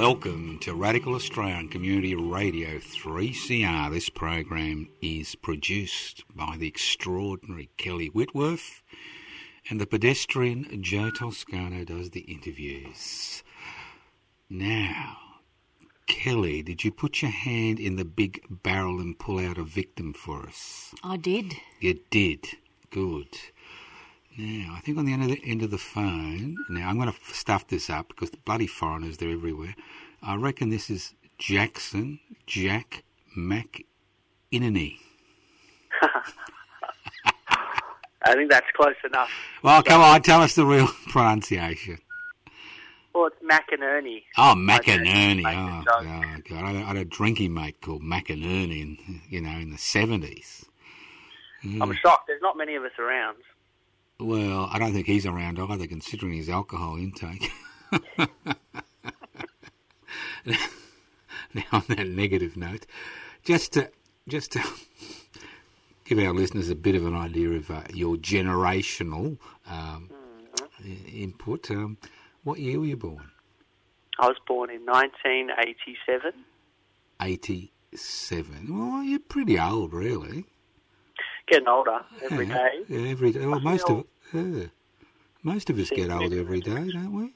Welcome to Radical Australian Community Radio 3CR. This program is produced by the extraordinary Kelly Whitworth, and the pedestrian Joe Toscano does the interviews. Now, Kelly, did you put your hand in the big barrel and pull out a victim for us? I did. You did. Good. Now, I think on the end of the, end of the phone, now I'm going to stuff this up because the bloody foreigners, they're everywhere. I reckon this is Jackson Jack McInerney. I think that's close enough. Well, come on, tell us the real pronunciation. Well, it's McInerney. Oh, McInerney. Oh. God. God. I had a- I had a drinking mate called McInerney in, you know, in the 70s. I'm shocked. There's not many of us around. Well, I don't think he's around either, considering his alcohol intake. now, on that negative note, just to just to give our listeners a bit of an idea of uh, your generational um, i- input, um, what year were you born? I was born in 1987. Eighty-seven. Well, you're pretty old, really. Getting older every yeah. day. Yeah, every day. Well, most of yeah. most of us get to be old every day, don't we?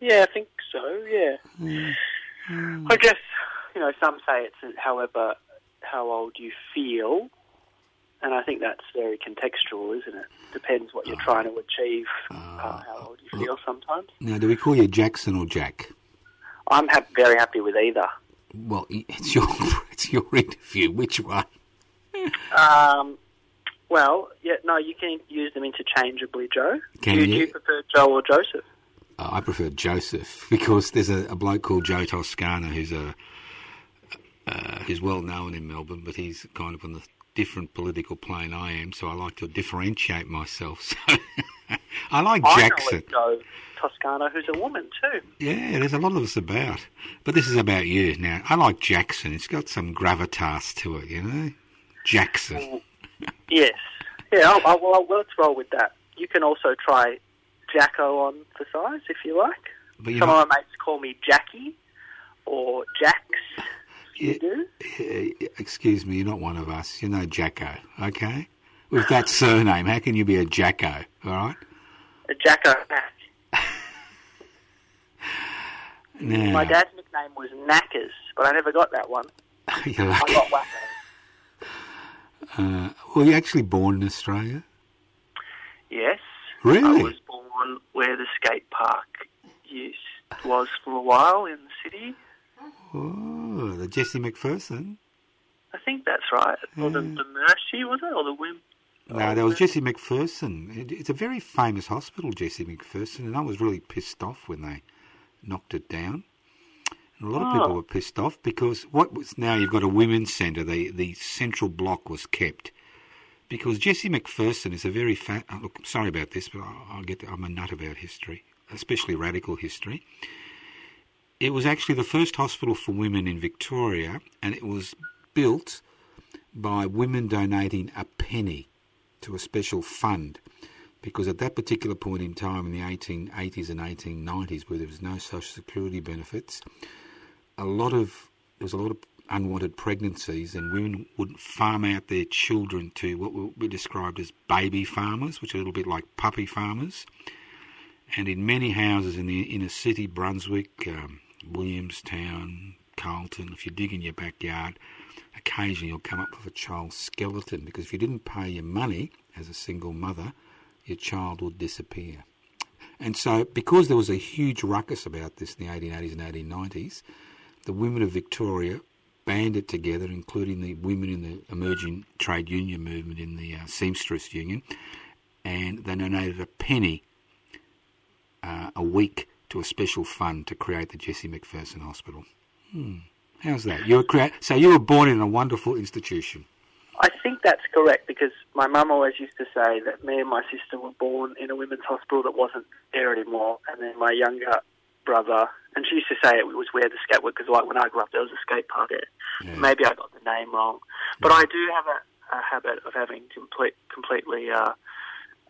Yeah, I think so. Yeah. Mm. I guess you know some say it's however how old you feel, and I think that's very contextual, isn't it? Depends what you're trying to achieve, uh, how old you feel sometimes. Now, do we call you Jackson or Jack? I'm ha- very happy with either. Well, it's your it's your interview. Which one? Um, well, yeah, no, you can use them interchangeably, Joe. Can do, you? do you prefer Joe or Joseph? Uh, I prefer Joseph because there's a, a bloke called Joe Toscano who's a uh, who's well known in Melbourne, but he's kind of on the different political plane I am. So I like to differentiate myself. So I like I Jackson. Joe Toscano who's a woman too. Yeah, there's a lot of us about, but this is about you now. I like Jackson. It's got some gravitas to it, you know. Jackson. Yes. Yeah, I'll, I'll, well, let's roll with that. You can also try Jacko on for size if you like. But Some of my mates call me Jackie or Jax. You do? Excuse me, you're not one of us. You're no Jacko, okay? With that surname, how can you be a Jacko, all right? A Jacko Mac. Now, My dad's nickname was Knackers, but I never got that one. I got Wacko. Uh, were you actually born in Australia? Yes. Really? I was born where the skate park used was for a while in the city. Oh, the Jessie McPherson. I think that's right. Or the, the Mercy, was it? Or the Wim? No, there was Jessie McPherson. It, it's a very famous hospital, Jessie McPherson, and I was really pissed off when they knocked it down. A lot of people Oh. were pissed off because what was now you've got a women's centre. The the central block was kept because Jessie McPherson is a very fat. oh, uh, look, sorry about this, but I'll, I'll get. I'm a nut about history, especially radical history. it was actually the first hospital for women in Victoria, and it was built by women donating a penny to a special fund. Because at that particular point in time, in the 1880s and 1890s, where there was no social security benefits, a lot of there was a lot of unwanted pregnancies, and women would farm out their children to what will be described as baby farmers, which are a little bit like puppy farmers. And in many houses in the inner city, Brunswick, um, Williamstown, Carlton, if you dig in your backyard, occasionally you'll come up with a child's skeleton because if you didn't pay your money as a single mother, your child would disappear. And so, because there was a huge ruckus about this in the 1880s and 1890s, the women of Victoria banded together, including the women in the emerging trade union movement in the uh, Seamstress Union, and they donated a penny uh, a week to a special fund to create the Jessie McPherson Hospital. Hmm. How's that? You were crea- so you were born in a wonderful institution. I think that's correct because my mum always used to say that me and my sister were born in a women's hospital that wasn't there anymore, and then my younger brother, and she used to say it was where the skate because like when I grew up there was a skate park there. Yeah. Maybe I got the name wrong, but I do have a, a habit of having complete, completely uh,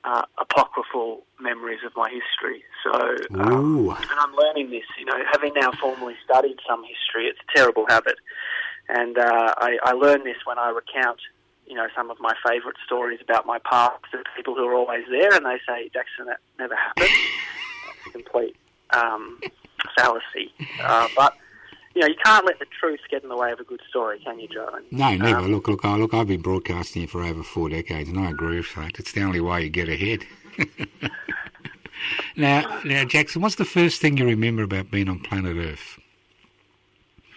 uh, apocryphal memories of my history. So, um, and I'm learning this. You know, having now formally studied some history, it's a terrible habit, and uh, I, I learn this when I recount. You know, some of my favourite stories about my past to people who are always there, and they say, Jackson, that never happened. That's complete um, fallacy. Uh, but you know, you can't let the truth get in the way of a good story, can you, Joe? And, No, never. um, look, look, I look. I've been broadcasting for over four decades, and I agree with that. It's the only way you get ahead. now, now, Jackson, what's the first thing you remember about being on planet Earth?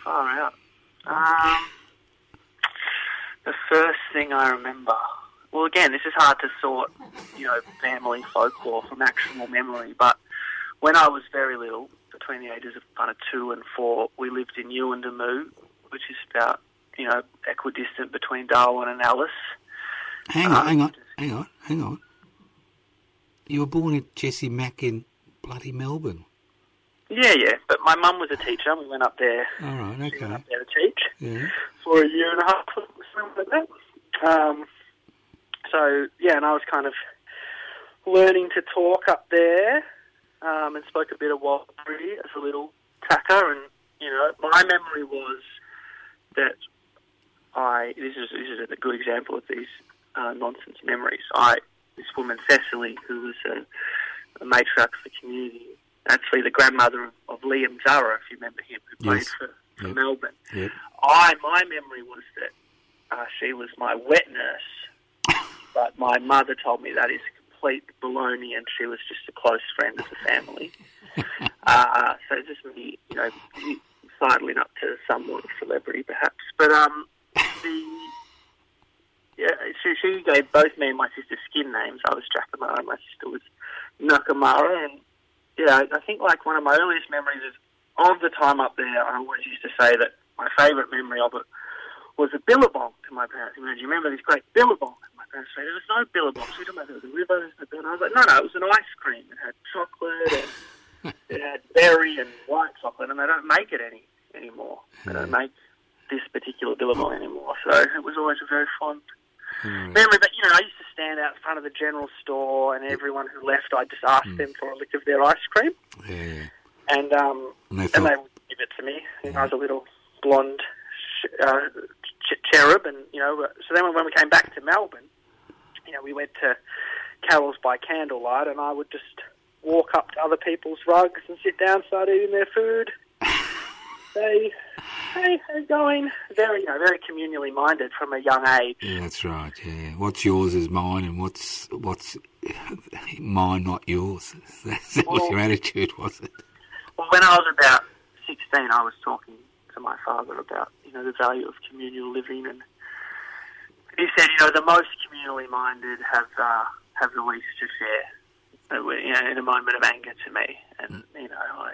Far out. Um, the first thing I remember. Well, again, this is hard to sort, you know, family folklore from actual memory. But when I was very little, between the ages of kind of two and four, we lived in Yuendumu, which is about, you know, equidistant between Darwin and Alice. Hang on, Um, hang on, hang on, hang on. You were born at Jesse Mack in bloody Melbourne. Yeah, yeah. But my mum was a teacher, and we went up there. All right, She went okay. up there to teach. Yeah. for a year and a half, or something like that. Um, so yeah, and I was kind of learning to talk up there, um, and spoke a bit of Warlpiri as a little tacker, and you know, my memory was that I this is this is a good example of these uh, nonsense memories. I this woman Cecily, who was a, a matriarch of the community, actually the grandmother of, of Liam Jurrah, if you remember him, who played Yes. for, for Yep. Melbourne. Yep. I my memory was that uh, she was my wet nurse, but my mother told me that is complete baloney, and she was just a close friend of the family. uh, so just me, you know, sidling up to somewhat of celebrity, perhaps. But um, the yeah, she, she gave both me and my sister skin names. I was Jakamarra, and my sister was Nakamarra, and yeah, I think like one of my earliest memories is of the time up there. I always used to say that my favourite memory of it was a billabong to my parents. You know, do you remember this great billabong? And my parents said there was no billabong. So we talking about there was a river. And I was like, no, no, it was an ice cream. It had chocolate and it had berry and white chocolate, and they don't make it any anymore. They don't hmm. make this particular billabong anymore. So it was always a very fond hmm. memory. But you know, I used to stand out in front of the general store, and everyone who left, I'd just ask hmm. them for a lick of their ice cream, Yeah. and um, And they and they would give it to me. And I was a little blonde uh, ch- cherub, and you know. uh, So then when we came back to Melbourne, you know, we went to Carols by Candlelight, and I would just walk up to other people's rugs and sit down, start eating their food. Say, hey, how you going? Very, you know, very communally minded from a young age. yeah, that's right. Yeah. What's yours is mine, and what's what's mine not yours. That's, that was your attitude, was it? Well, when I was about 16, I was talking to my father about, you know, the value of communal living, and he said, you know, the most communally minded have uh, have the least to share. Uh, You know, in a moment of anger to me, and you know, I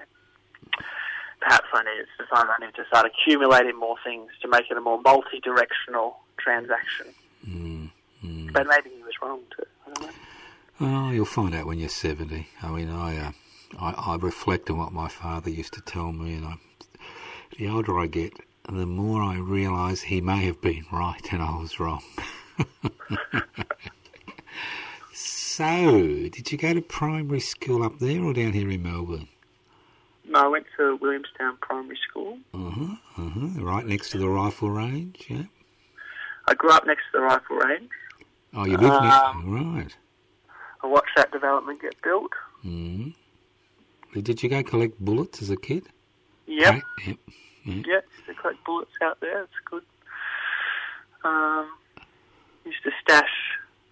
perhaps I needed to decide I need to start accumulating more things to make it a more multi-directional transaction. Mm, mm. But maybe he was wrong too. I don't know. Oh, you'll find out when you're 70. I mean, I, uh, I, I reflect on what my father used to tell me, and I the older I get, the more I realise he may have been right and I was wrong. so, did you go to primary school up there or down here in Melbourne? No, I went to Williamstown Primary School. Uh huh. Uh huh. Right next to the rifle range. Yeah. I grew up next to the rifle range. Oh, you live Um, near. Right. I watched that development get built. Mm. Did you go collect bullets as a kid? Yep. Right, Yep. Mm-hmm. Yeah, used to collect bullets out there. It's good. Um, used to stash,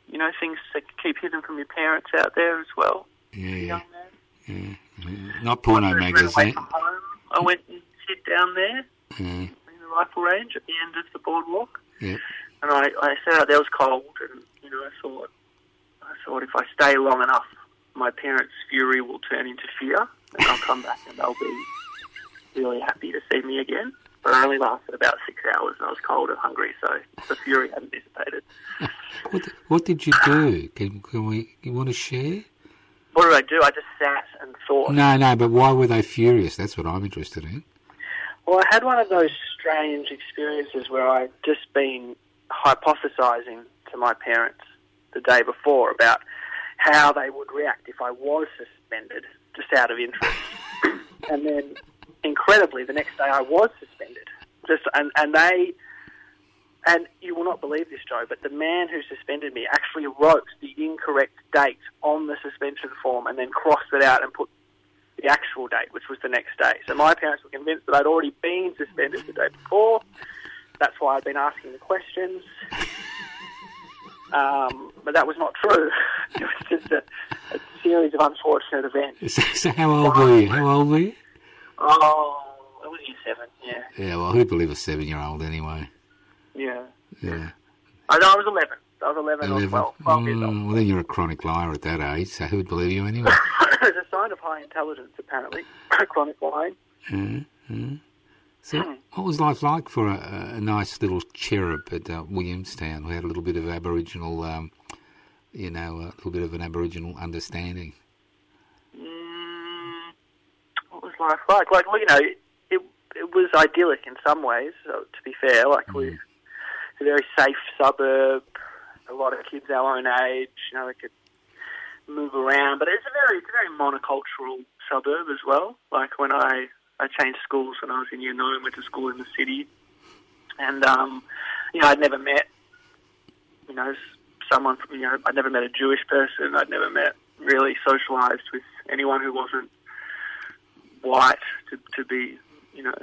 you know, things to keep hidden from your parents out there as well. Yeah. Yeah. Young man. yeah. Not porno Moved eh? away magazine. I went and sit down there Yeah. in the rifle range at the end of the boardwalk, Yep. and I, I sat out there. It was cold, and you know, I thought, I thought if I stay long enough, my parents' fury will turn into fear, and I'll come back and they'll be really happy to see me again. But I only lasted about six hours, and I was cold and hungry, so the fury hadn't dissipated. What, what did you do? Can, can we? You want to share? What did I do? I just sat and thought. No, no. But why were they furious? That's what I'm interested in. Well, I had one of those strange experiences where I'd just been hypothesizing to my parents the day before about how they would react if I was suspended, just out of interest. and then, incredibly, the next day I was suspended. Just and, and they and you will not believe this, Joe, but the man who suspended me actually wrote the incorrect date on the suspension form and then crossed it out and put the actual date, which was the next day. So my parents were convinced that I'd already been suspended the day before. That's why I'd been asking the questions. Um, but that was not true. It was just a, a series of unfortunate events. So, so how old were you? How old were you? Oh, it was year seven, yeah. Yeah. Well, who'd believe a seven-year-old anyway? Yeah. Yeah. I, no, I was 11. I was 11, or Eleven. 12, 12 years old. Mm, well, then you're a chronic liar at that age. So who'd believe you anyway? it's a sign of high intelligence, apparently. Chronic lying. Yeah, yeah. So, what was life like for a, a nice little cherub at uh, Williamstown who had a little bit of Aboriginal, um, you know, a little bit of an Aboriginal understanding? Mm, what was life like? Like, well, you know, it it was idyllic in some ways. To be fair, like we, it's a very safe suburb. A lot of kids our own age. You know, they could move around, but it's a very it's a very monocultural suburb as well. Like when I I changed schools when I was in year nine, went to school in the city, and um, you know, I'd never met you know someone from you know I'd never met a Jewish person. I'd never met really socialised with anyone who wasn't white. To to be you know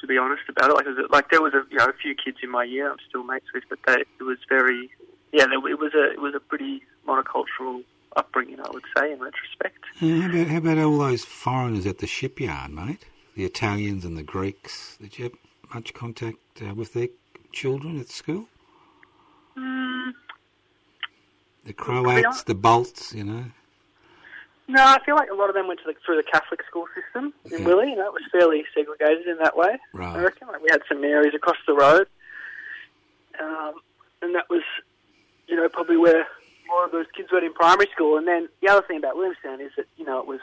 to be honest about it, like there was a, like there was a you know a few kids in my year I'm still mates with, but they it was very yeah there, it was a it was a pretty monocultural upbringing I would say in retrospect. Yeah, how, about, how about all those foreigners at the shipyard, mate? The Italians and the Greeks. Did you have much contact uh, with their children at school? Mm, The Croats, the Balts, you know? No, I feel like a lot of them went to the, through the Catholic school system in Yeah. Willie. You know, it was fairly segregated in that way. Right. I reckon like we had some Marys across the road, um, and that was, you know, probably where more of those kids went in primary school. And then the other thing about Williamstown is that you know it was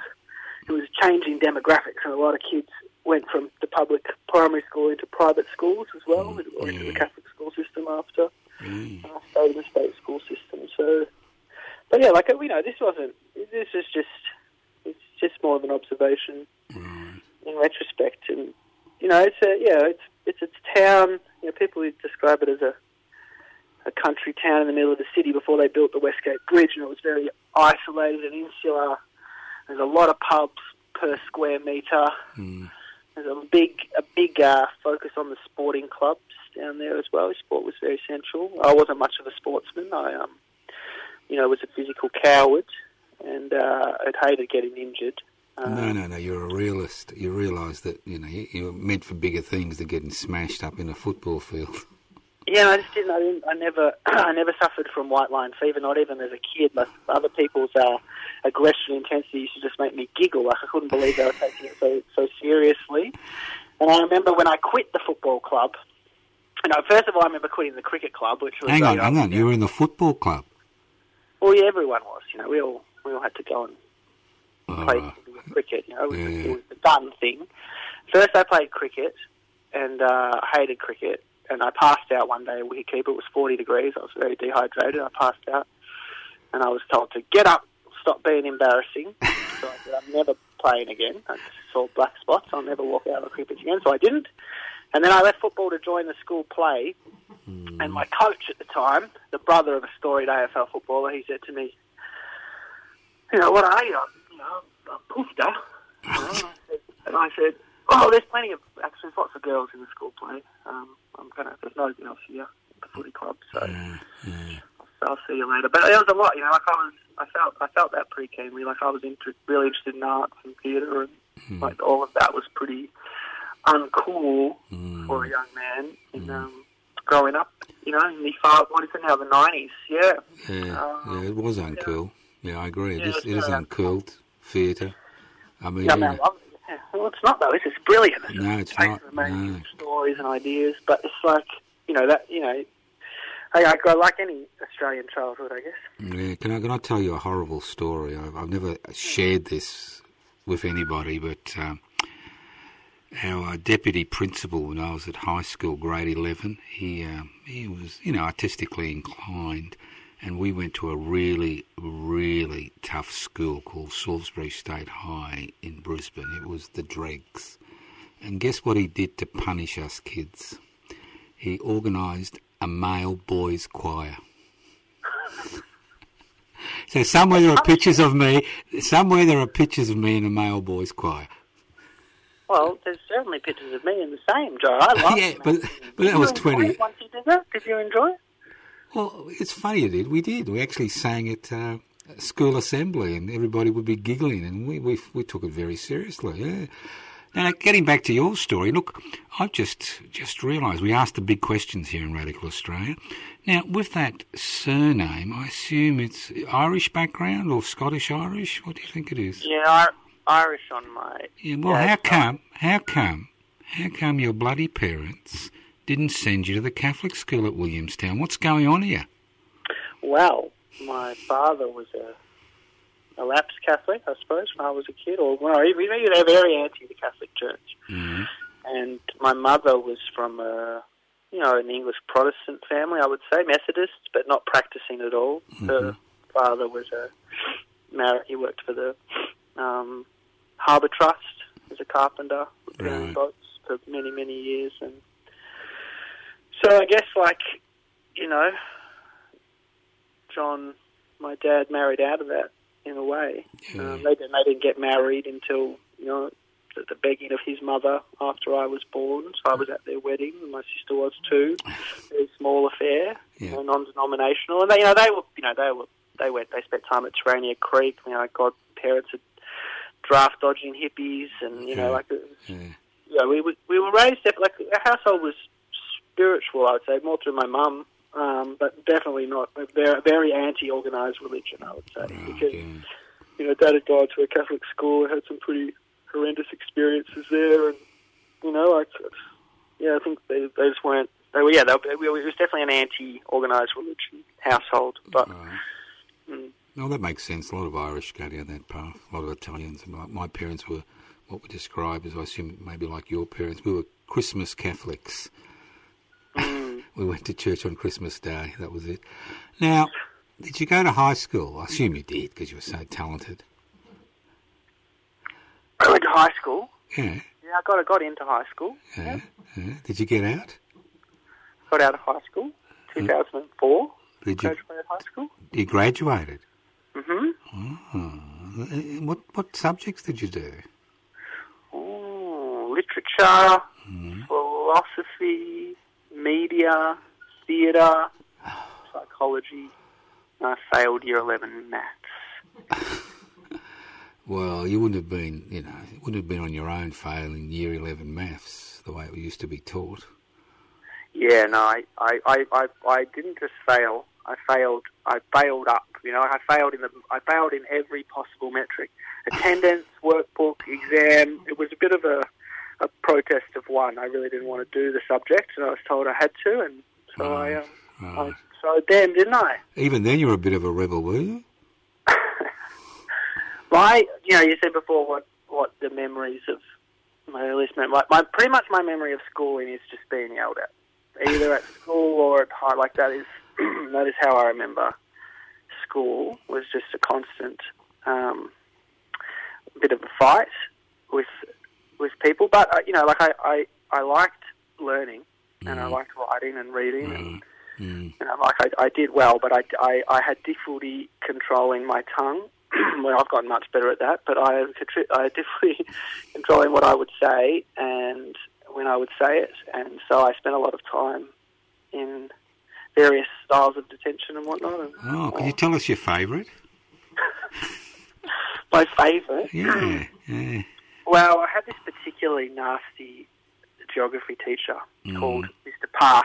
it was changing demographics, and a lot of kids went from the public primary school into private schools as well, or into the. Catholic school system after Mm. stayed the state school system. So, but yeah, like you know, this wasn't. This is just. It's just more of an observation Right. in retrospect, and you know, it's a yeah, it's it's a town. You know, people would describe it as a a country town in the middle of the city before they built the Westgate Bridge, and it was very isolated and insular. There's a lot of pubs per square metre. Mm. There's a big a big uh, focus on the sporting clubs down there as well. Sport was very central. I wasn't much of a sportsman. I um, you know, was a physical coward, and uh, I'd hated getting injured. Um, No, no, no. You're a realist. You realise that you know you- you're meant for bigger things than getting smashed up in a football field. Yeah, I just didn't. I, didn't, I never, I never suffered from white line fever. Not even as a kid. Like other people's uh, aggression intensity used to just make me giggle. Like I couldn't believe they were taking it so so seriously. And I remember when I quit the football club. You know, first of all, I remember quitting the cricket club, which was hang on, uh, hang on. You were in the football club. Well, yeah, everyone was. You know, we all we all had to go and Oh, play right. cricket. You know, it was, Yeah. it was the done thing. First, I played cricket, and uh, I hated cricket. And I passed out one day at wicketkeeper. It was 40 degrees. I was very dehydrated. I passed out, and I was told to get up, stop being embarrassing. so I said, I'm never playing again. I just saw black spots. I'll never walk out on the pitch again. So I didn't. And then I left football to join the school play. And my coach at the time, the brother of a storied AFL footballer, he said to me, you know, what are you? You know, a poofter. And, I said, and I said, oh, there's plenty of, actually, there's lots of girls in the school play. Um, I'm gonna, there's no girls here at the footy club, so I'll see you later. But there was a lot, you know, like I was, I felt, I felt that pretty keenly. Like I was inter- really interested in arts and theatre, and like all of that was pretty uncool for a young man in um, growing up. You know, in the far, what is it now, the nineties? Yeah. Yeah, Um, yeah, it was uncool. Yeah, I agree. Yeah, it is, it is uncool theatre. I mean, Yeah, man, I know, love it. Yeah. Well, it's not though. This is brilliant. It's No, it's not, amazing no. stories and ideas, but it's like you know that you know. I, I like any Australian childhood, I guess. yeah, can I can I tell you a horrible story? I've, I've never shared this with anybody, but um, our uh, deputy principal when I was at high school, grade eleven, he um, he was you know artistically inclined, and we went to a really really tough school called Salisbury State High in Brisbane. It was the dregs, and guess what he did to punish us kids? He organised a male boys' choir. so somewhere there are pictures of me. Somewhere there are pictures of me in a male boys' choir. Well, there's certainly pictures of me in the same, Joe. I love Yeah, but- but that Did you was enjoy 20 it Once you did that, did you enjoy it? Well, it's funny you did. We did. We actually sang at uh, school assembly, and everybody would be giggling, and we we, we took it very seriously. Yeah. Now, getting back to your story, look, I've just just realised we asked the big questions here in Radical Australia. Now, with that surname, I assume it's Irish background or Scottish Irish. What do you think it is? Yeah, I, Irish on my. Yeah, well, how come? How come? How come your bloody parents didn't send you to the Catholic school at Williamstown? What's going on here? Well, my father was a a lapsed Catholic, I suppose, when I was a kid, or well, we they're very anti the Catholic Church. Mm. And my mother was from a you know an English Protestant family, I would say, Methodist, but not practicing at all. Her father was a he worked for the um, Harbour Trust as a carpenter, repairing Right. boats for many many years, and so I guess like you know, John, my dad married out of that in a way. Yeah. Um, they didn't they didn't get married until you know the, the begging of his mother after I was born. So I was at their wedding, and my sister was too. Very small affair, you know, non-denominational, and they, you know, they were, you know, they were, they went, they spent time at Terania Creek. You know, godparents had draft dodging hippies, and you know, Yeah. like, it Yeah. we were, we were raised like our household was spiritual. I would say more through my mum. Um, but definitely not a very, very anti-organized religion, I would say, because yeah. you know, Dad had gone to a Catholic school and had some pretty horrendous experiences there, and you know, like, yeah, I think they, they just weren't. They were, yeah, they, were- it was definitely an anti-organised religion household, but. No, that makes sense. A lot of Irish go down that path. A lot of Italians. My, my parents were what we describe as, I assume, maybe like your parents. We were Christmas Catholics. mm, We went to church on Christmas Day. That was it. Now, did you go to high school? I assume you did because you were so talented. I went to high school. Yeah, Yeah, I got I got into high school. yeah, yeah. Did you get out? Got out of high school, 2004. Did you? Graduated high school. You graduated. Hmm Uh, What what subjects did you do? Ooh, literature, philosophy, media, theatre, psychology. I failed year 11 maths. Well, you wouldn't have been, you know, you wouldn't have been on your own failing year eleven maths the way it used to be taught. Yeah, no, I, I, I, I, I didn't just fail. I failed. I failed up. You know, I failed in the. I failed in every possible metric: attendance, workbook, exam. It was a bit of a, a protest of one. I really didn't want to do the subject, and I was told I had to, and so I, um, Right. I, so damn, didn't I? Even then, you were a bit of a rebel, were you? My, you know, you said before what what the memories of my earliest memory, my, my pretty much my memory of schooling is just being yelled at, either at school or at home. Like that is that is how I remember school was just a constant um, bit of a fight with with people. But uh, you know, like I, I, I liked learning and I Mm. liked writing and reading and Mm. Mm. you know, like I, I did well, but I, I, I had difficulty controlling my tongue. well, I've gotten much better at that, but I I had difficulty controlling what I would say and when I would say it, and so I spent a lot of time in various styles of detention and whatnot. And, Oh, can you tell us your favourite? my favourite. Yeah, yeah. Well, I had this particularly nasty geography teacher Mm. called Mr. Pask.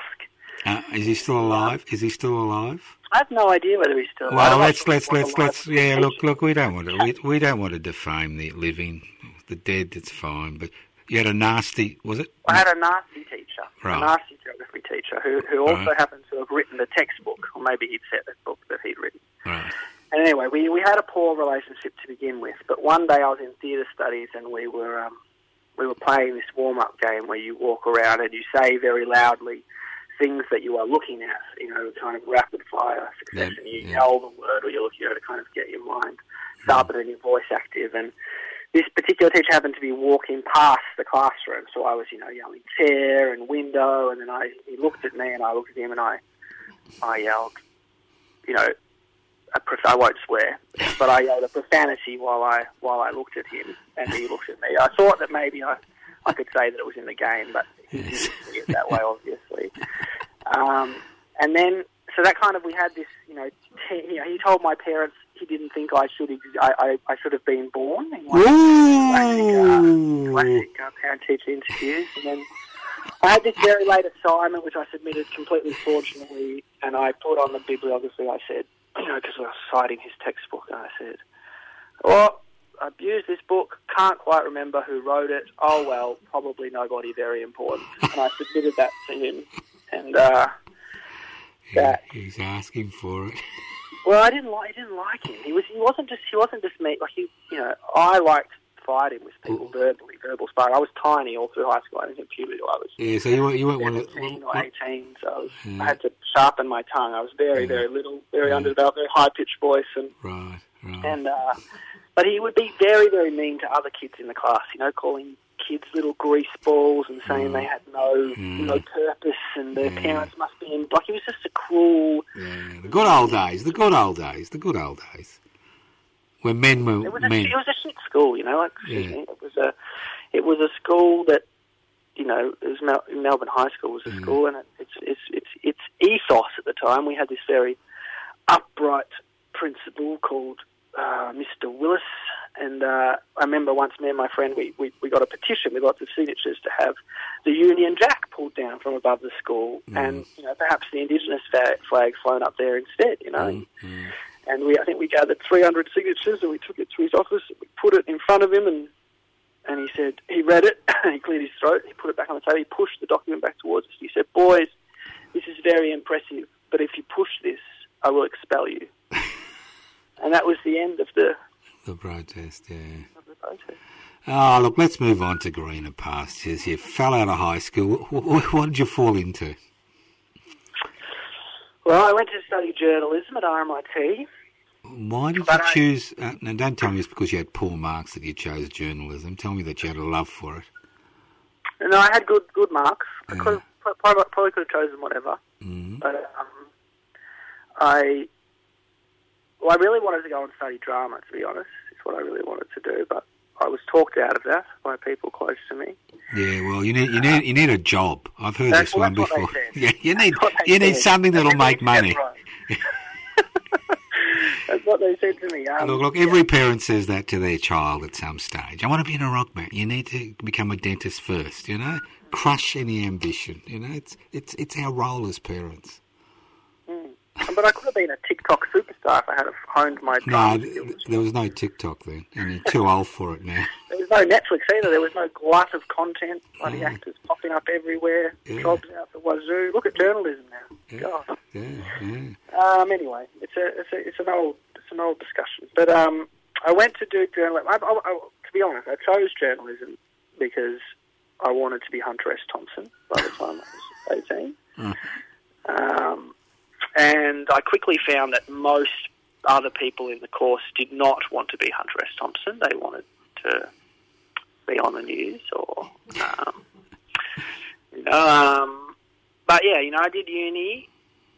Uh, is he still alive? Is he still alive? I have no idea whether he's still. alive. Well, let's let's let's let's yeah. Look look. We don't want to we, we don't want to defame the living, the dead. It's fine. But you had a nasty. Was it? I had a nasty teacher, Right. a nasty geography teacher, who, who also Right. happened to have written the textbook, or maybe he'd set the book that he'd written. Right. And anyway, we, we had a poor relationship to begin with, but one day I was in theatre studies and we were um, we were playing this warm up game where you walk around and you say very loudly things that you are looking at, you know, kind of rapid fire succession. Yeah, you yeah. yell the word or you're looking at it to kind of get your mind sharpened and your voice active. And this particular teacher happened to be walking past the classroom, so I was, you know, yelling chair and window, and then I he looked at me and I looked at him and I I yelled, you know, a prof- I won't swear, but I yelled a profanity while I while I looked at him, and he looked at me. I thought that maybe I I could say that it was in the game, but he didn't see it that way, obviously. Um, and then, so that kind of we had this, you know, t- you know, he told my parents he didn't think I should ex- I, I, I should have been born. In one Ooh. classic uh, parent-teacher interviews, and then I had this very late assignment which I submitted completely fraudulently, and I put on the bibliography. I said, you know, because I was citing his textbook, and I said, "Well, I've used this book. Can't quite remember who wrote it. Oh well, probably nobody very important." And I submitted that to him, and uh, that He's asking for it. well, I didn't like. I didn't like him. He was. He wasn't just. He wasn't just me. Like he. You know, I liked fighting with people mm. verbally, verbal sparring. I was tiny all through high school. I didn't hit puberty I was Yeah. So you weren't you weren't one of. 17 what- or 18. So I, was, Yeah. I had to sharpen my tongue. I was very, Yeah. very little, very mm. Yeah. underdeveloped, very high pitched voice, and Right. Right. and. Uh, but he would be very, very mean to other kids in the class. You know, calling kids little grease balls and saying Mm. they had no Mm. no purpose and their Yeah. parents must be in. Like it was just a cruel. Yeah. The good old days. The good old days. The good old days. When men were It was a, men. it was a shit school, you know. Like, excuse Yeah. me, it was a, it was a school that, you know, it was Mel- Melbourne High School was a Mm. school, and it, it's it's it's its ethos at the time. We had this very upright principal called uh, Mr. Willis, and uh, I remember once me and my friend we, we we got a petition with lots of signatures to have the Union Jack pulled down from above the school, Mm. and you know perhaps the Indigenous flag flown up there instead, you know. Mm. And we, I think we gathered 300 signatures and we took it to his office. We put it in front of him and and he said, he read it, he cleared his throat, he put it back on the table, he pushed the document back towards us. He said, boys, this is very impressive, but if you push this, I will expel you. and that was the end of the, The protest. Yeah. the protest. Oh, look, let's move on to greener pastures. You fell out of high school. What, what, did you fall into? Well, I went to study journalism at RMIT. Why did But you I- choose? Uh, now, don't tell me it's because you had poor marks that you chose journalism. Tell me that you had a love for it. No, I had good good marks. I Yeah. could have, probably, probably could have chosen whatever. Mm. But um, I, well, I really wanted to go and study drama. To be honest, is what I really wanted to do. But I was talked out of that by people close to me. Yeah, well, you need you need you need a job. I've heard That's- this one well, that's before. what they said. Yeah, you need That's what they you need said. something that'll make money. right. That's what they said to me. Um, Look, look, every parent says that to their child at some stage. I want to be in a rock band. You need to become a dentist first, you know? Crush any ambition, you know? It's it's it's our role as parents. But I could have been a TikTok superstar if I had honed my No, drama th- skills. there was no TikTok then, and you're too old for it now. There was no Netflix either. There was no glut of content. Bloody Mm. actors popping up everywhere. Yeah. Jobs out the wazoo. Look at journalism now. Yeah. God. Yeah, yeah. Um, anyway, it's a, it's a it's an old it's an old discussion. But um, I went to do journalism. I, I, I, to be honest, I chose journalism because I wanted to be Hunter S. Thompson by the time I was 18. Um, and I quickly found that most other people in the course did not want to be Hunter S. Thompson. They wanted to be on the news or, um, you know, um, but yeah, you know, I did uni.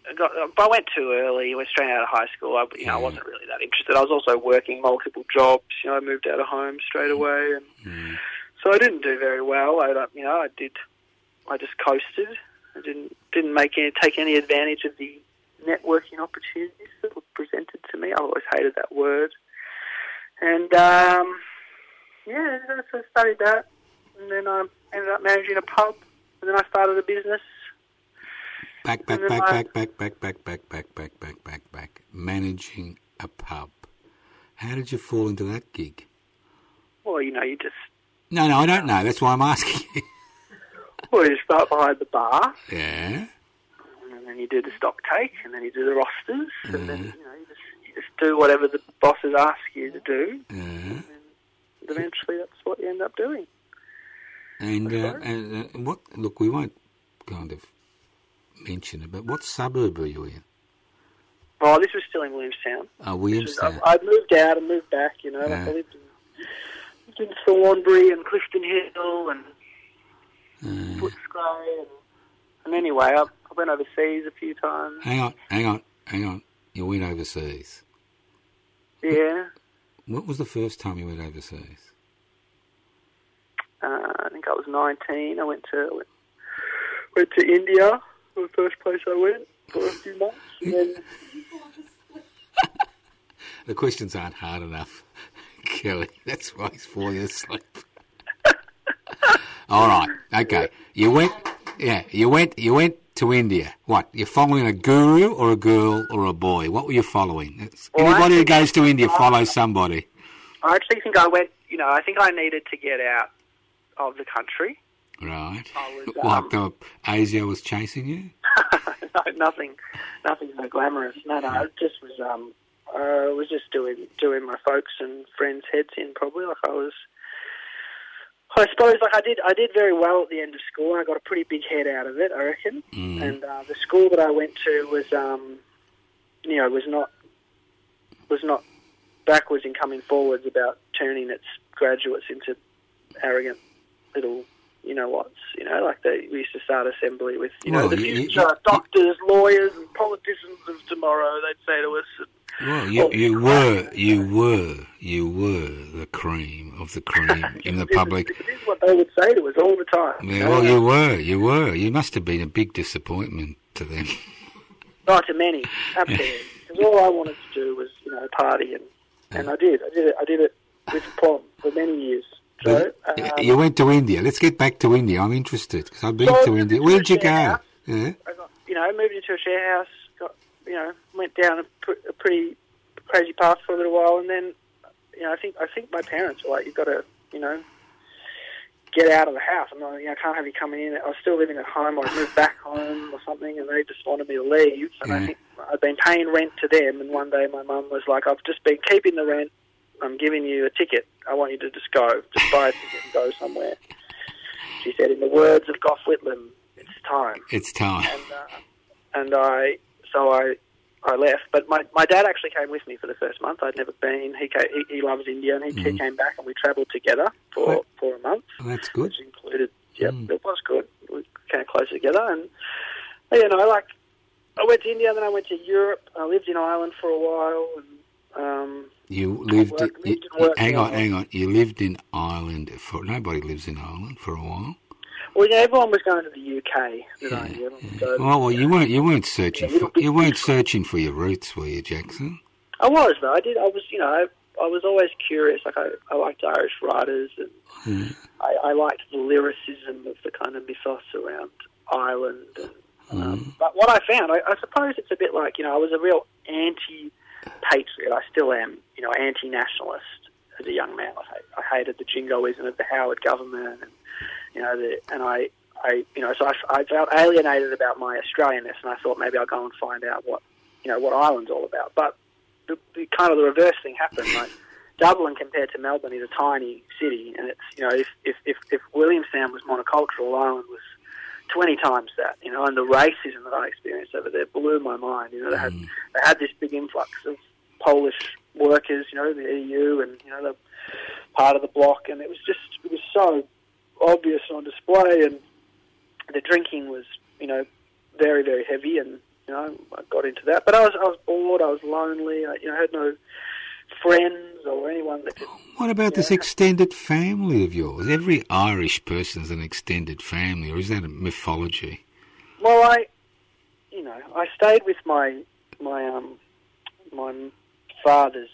I, got, I went too early. Went straight out of high school. I, you know, I wasn't really that interested. I was also working multiple jobs. You know, I moved out of home straight away, and so I didn't do very well. I, you know, I did. I just coasted. I didn't didn't make any take any advantage of the networking opportunities that were presented to me. I always hated that word, and um, yeah, so I studied that, and then I ended up managing a pub, and then I started a business. Back, back, back, I- back, back, back, back, back, back, back, back, back, back. Managing a pub. How did you fall into that gig? Well, you know, you just No, no, I don't know. That's why I'm asking you. well, you start behind the bar, yeah. And then you do the stock take, and then you do the rosters, and then you know you just you just do whatever the bosses ask you to do. Yeah. And eventually, that's what you end up doing. And, uh, and uh, what? Look, we won't kind of mention it, but what suburb are you in? Oh, this was still in Williamstown. Oh, Williamstown. I moved out and moved back. You know, like I lived in, lived in Thornbury and Clifton Hill and Uh, Footscray, and, and anyway, I, I went overseas a few times. hang on, hang on, hang on. You went overseas. Yeah, What was the first time you went overseas? uh, I think I was 19. I went to went, went to India. The first place I went for a few months. Then, The questions aren't hard enough, Kelly. That's why he's falling asleep. All right, okay. You went, yeah. You went. You went to India. What? You're following a guru or a girl or a boy? What were you following? Well, Anybody who goes to India follows somebody. I actually think I went. You know, I think I needed to get out of the country. Right. Was, What? The ASIO was chasing you. no, nothing, nothing so glamorous. No, no, I just was um, I was just doing doing my folks and friends' heads in. Probably like I was. I suppose like I did I did very well at the end of school. I got a pretty big head out of it, I reckon. Mm. And uh, the school that I went to was um, you know, was not was not backwards in coming forwards about turning its graduates into arrogant little you know what's you know like they we used to start assembly with you know the you- future you- doctors lawyers and politicians of tomorrow they'd say to us Well, you, you were, you were, you were the cream of the cream in the is- public. this is what they would say to us all the time Yeah, well, you were, you were. You must have been a big disappointment to them. not to many absolutely because all I wanted to do was you know party and and I did I did it I did it with plum for many years so um, you went to India. Let's get back to India. I'm interested because I've been So, to India. Where'd you go? share Yeah. I got, you know, moved into a share house, got, you know, went down a, pr- a pretty crazy path for a little while, and then, you know, I think I think my parents were like, you've got to, you know, get out of the house. I'm not, you know, I can't have you coming in. I was still living at home, or I moved back home or something, and they just wanted me to leave. And Yeah. I think I'd been paying rent to them, and one day my mum was like, I've just been keeping the rent. I'm giving you a ticket. I want you to just go, just buy a ticket and go somewhere. She said, in the words of Gough Whitlam, it's time It's time. and uh, and I so I I left. But my my dad actually came with me for the first month. I'd never been. He came, he, he loves India, and he, he came back, and we travelled together for for a month, Well, that's good. which included. Yep, Mm. it was good. We came close together, and you know, like I went to India, then I went to Europe. I lived in Ireland for a while, and um, You lived. worked- you- lived hang in on, Ireland. hang on. You lived in Ireland for. Nobody lives in Ireland for a while. well, yeah, everyone was going to the UK. That I knew. Going- Oh well, you weren't. You weren't searching Yeah, for. You weren't searching for your roots, were you, Jackson? I was though. I did. I was. You know. I, I was always curious. Like I, I liked Irish writers, and Mm. I, I liked the lyricism of the kind of mythos around Ireland. And, um, but what I found, I, I suppose it's a bit like you know, I was a real anti-patriot. I still am. You know, anti-nationalist as a young man. I, hate- I hated the jingoism of the Howard government, and you know, the, and I. I, you know, so I, I felt alienated about my Australianness, and I thought maybe I'll go and find out what, you know, what Ireland's all about. But the, the kind of the reverse thing happened. Like Dublin compared to Melbourne is a tiny city, and it's you know if if if, if Williamstown was monocultural, Ireland was twenty times that. You know, and the racism that I experienced over there blew my mind. You know, they had mm. they had this big influx of Polish workers, you know, the EU, and you know the part of the bloc, and it was just it was so obvious on display, and the drinking was you know very very heavy, and you know I got into that, but I was I was bored, I was lonely, I, you know, I had no friends or anyone that could. What about this extended family of yours? Every Irish person is an extended family, or is that a mythology? Well, I, you know, I stayed with my my um my father's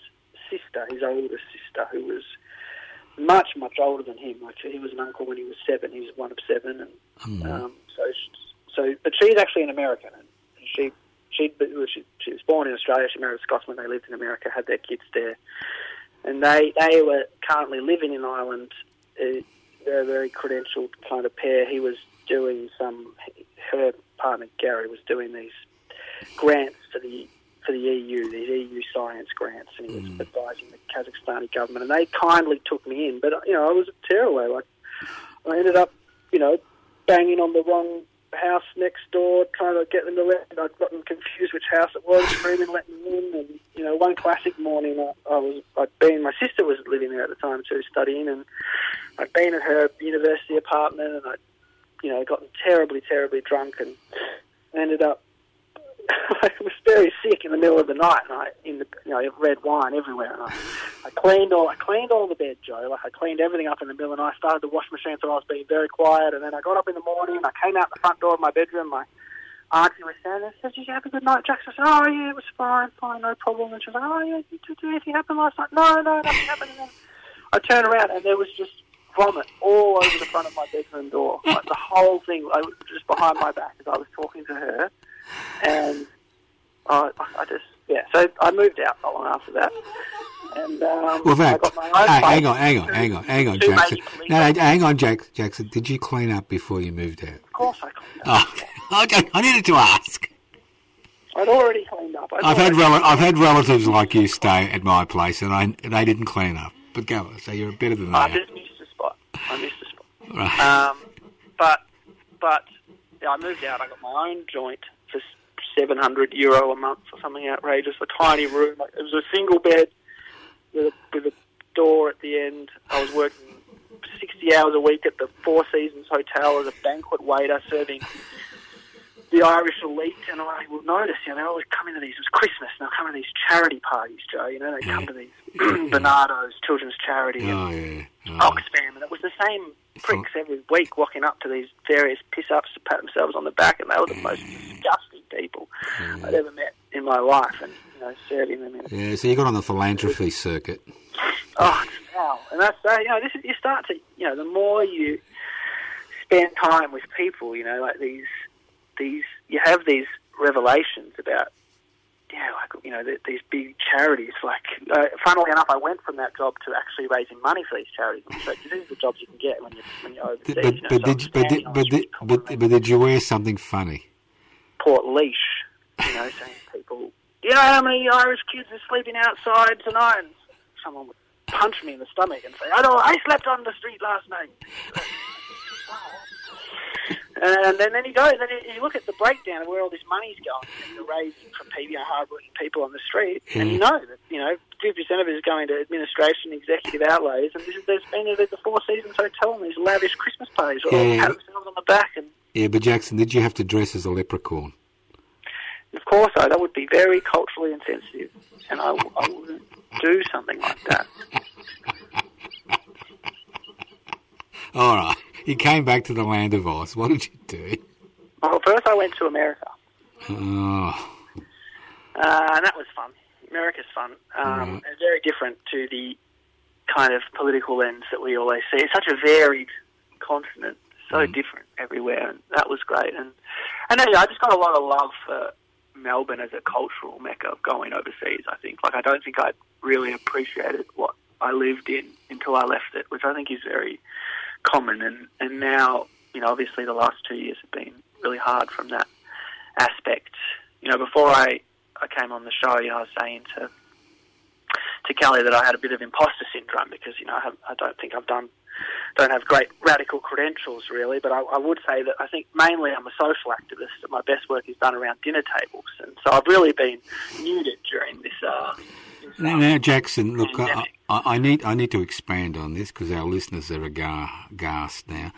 sister, his older sister, who was much much older than him. Like he was an uncle when he was seven. He was one of seven, and Mm. um, so so. But she's actually an American, and she she she, she was born in Australia. She married a Scotsman. They lived in America, had their kids there, and they they were currently living in Ireland. Uh, they're a very credentialed kind of pair. He was doing some. Her partner Gary was doing these grants for the for the EU, these EU science grants, and he was advising the Kazakhstani government. And they kindly took me in, but you know I was a tearaway. Like I ended up, you know, banging on the wrong house next door, trying to get them to let. I'd gotten confused which house it was, screaming, letting me in. And you know, one classic morning, I, I was I'd been. My sister was living there at the time too, studying, and I'd been at her university apartment, and I'd, you know, gotten terribly, terribly drunk, and ended up. I was very sick in the middle of the night, and I in the you know red wine everywhere, and I, I cleaned all I cleaned all the bed, Joe. Like I cleaned everything up in the middle the night. Started the wash machine, so I was being very quiet, and then I got up in the morning. I came out the front door of my bedroom. My auntie was standing there. Said, "Did you have a good night, Jack?" I said, "Oh yeah, it was fine, fine, no problem." And she was like, "Oh yeah, did, anything happen last night?" No, no, nothing happened. And I turned around, and there was just vomit all over the front of my bedroom door. Like the whole thing, I was just behind my back as I was talking to her, and I, I just yeah. So I moved out not long after that, and um, Well, I that, got my own place. hang on, hang on, Two- hang on, hang on, Jackson. No, hang on, Jack, Jackson. Did you clean up before you moved out? Of course, I cleaned up. Oh, okay. I needed to ask. I'd already cleaned up. I'd I've had rel- I've had relatives like you stay at my place, and I they didn't clean up. But go, so you're better than I that. just missed the spot. I missed the spot. Right. Um, but but yeah, I moved out. I got my own joint for seven hundred euro a month or something outrageous. A tiny room. It was a single bed with a, with a door at the end. I was working sixty hours a week at the Four Seasons Hotel as a banquet waiter, serving the Irish elite. And I would notice, you know, they always come into these. It was Christmas, and they'll come into these charity parties, Joe. You know, they come to these Barnardo's Children's Charity. Oh, and oh yeah. Oh. Oxfam, and it was the same pricks every week walking up to these various piss-ups to pat themselves on the back, and they were the most disgusting people I'd ever met in my life, and you know, serving them in. Yeah, so you got on the philanthropy circuit. Oh, foul. And that's uh, you know, this is, you start to you know, the more you spend time with people, you know, like these these you have these revelations about. Yeah, like you know, th these big charities. Like, uh, funnily enough, I went from that job to actually raising money for these charities. So these are the jobs you can get when you when you're overseas. But you know, but so did but did, but did, but, but did you wear something funny? Port Leash, you know, saying to people, you know how many Irish kids are sleeping outside tonight? And someone would punch me in the stomach and say, I know, I slept on the street last night. And then, then you go, then you- you look at the breakdown of where all this money's going, and you're raising from people, you know, hardworking people on the street, and you mm. know that, you know, 50% of it is going to administration, executive outlays, and this is, there's been at the Four Seasons Hotel and these lavish Christmas parties, all yeah. pat themselves on the back, and Yeah, but Jackson, did you have to dress as a leprechaun? Of course, I, that would be very culturally insensitive, and I, I wouldn't do something like that. All right. You came back to the land of Oz. What did you do? Well, first I went to America, Oh, uh, and that was fun. America's fun. Um, Right. and very different to the kind of political lens that we always see. It's such a varied continent, so different everywhere, and that was great. And and I just got a lot of love for Melbourne as a cultural mecca of going overseas. I think, like, I don't think I really appreciated what I lived in until I left it, which I think is very common. And and now, you know, obviously the last two years have been really hard from that aspect. You know, before I I came on the show, you know, I was saying to to Kelly that I had a bit of imposter syndrome because you know I, have, I don't think I've done don't have great radical credentials really, but I, I would say that I think mainly I'm a social activist. And my best work is done around dinner tables, and so I've really been muted during this. Uh, Now, now Jackson, look, I. I, I need I need to expand on this because our listeners are aghast now.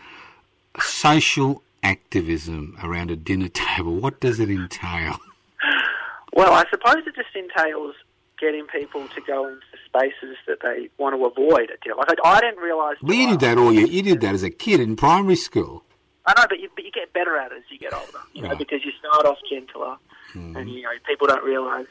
Social activism around a dinner table. What does it entail? Well, I suppose it just entails getting people to go into spaces that they want to avoid at dinner. Like I, I didn't realise. Well, you did that all you, you did that as a kid in primary school. I know, but you, but you get better at it as you get older. You know, Right. because you start off gentler, hmm. and you know people don't realise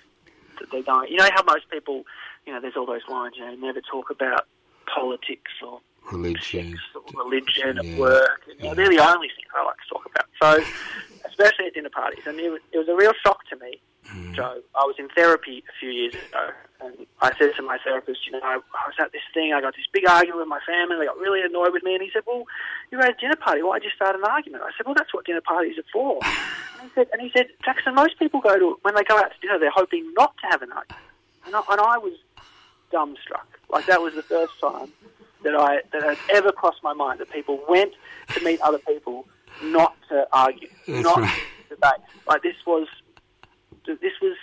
that they're going. You know how most people, you know, there's all those lines. You know, never talk about politics or Religion. sex or religion Yeah. at work. You know, They're the only things I like to talk about. So, especially at dinner parties, and it was, it was a real shock to me, Mm-hmm. Joe. I was in therapy a few years ago, and I said to my therapist, you know, I, was at this thing. I got this big argument with my family. They got really annoyed with me, and he said, "Well, you were at a dinner party. Why'd you start an argument?" I said, "Well, that's what dinner parties are for." And he said, and he said, Jackson, most people go to when they go out to dinner, they're hoping not to have an argument, and I, and I was dumbstruck. Like that was the first time that I that had ever crossed my mind that people went to meet other people not to argue, That's not right. to debate. Like this was this was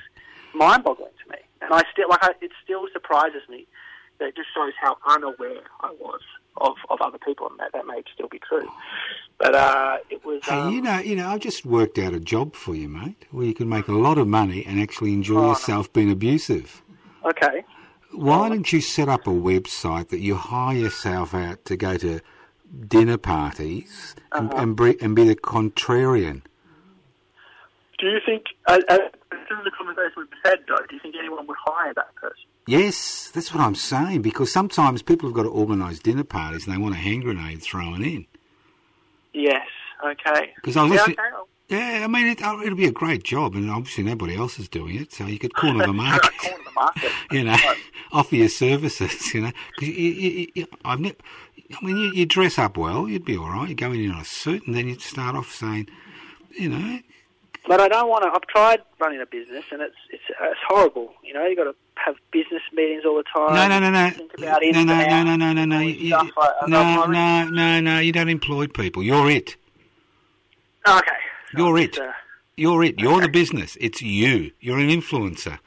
mind-boggling to me, and I still like I, it still surprises me. That it just shows how unaware I was of, of other people, and that, that may still be true. But uh, it was. Hey, um, you know, you know, I've just worked out a job for you, mate, where you can make a lot of money and actually enjoy Oh, no. yourself being abusive. okay. Why don't you set up a website that you hire yourself out to go to dinner parties and, Uh-huh. and, bre- and be the contrarian? Do you think, uh, uh, through the conversation we've had, though, do you think anyone would hire that person? Yes, that's what I'm saying. Because sometimes people have got to organise dinner parties and they want a hand grenade thrown in. Yes. Okay. Because I was Yeah, listening. okay. I'll- Yeah, I mean, it, oh, it'll be a great job, and obviously nobody else is doing it, so you could corner the market. Corner the market. you know, Right. offer your services. You know, 'Cause you, you, you, I've ne- I mean, you, you dress up well, you'd be all right. You go in in a suit, and then you'd start off saying, you know, But I don't want to. I've tried running a business, and it's it's it's horrible. You know, you got to have business meetings all the time. no, no, no, no, Think about no, no, no, no, no, no, no, you, this you- stuff. I- I'm no, no, no, no. You don't employ people. You're it. Okay. You're it. uh, You're it. You're the business. It's you. You're an influencer.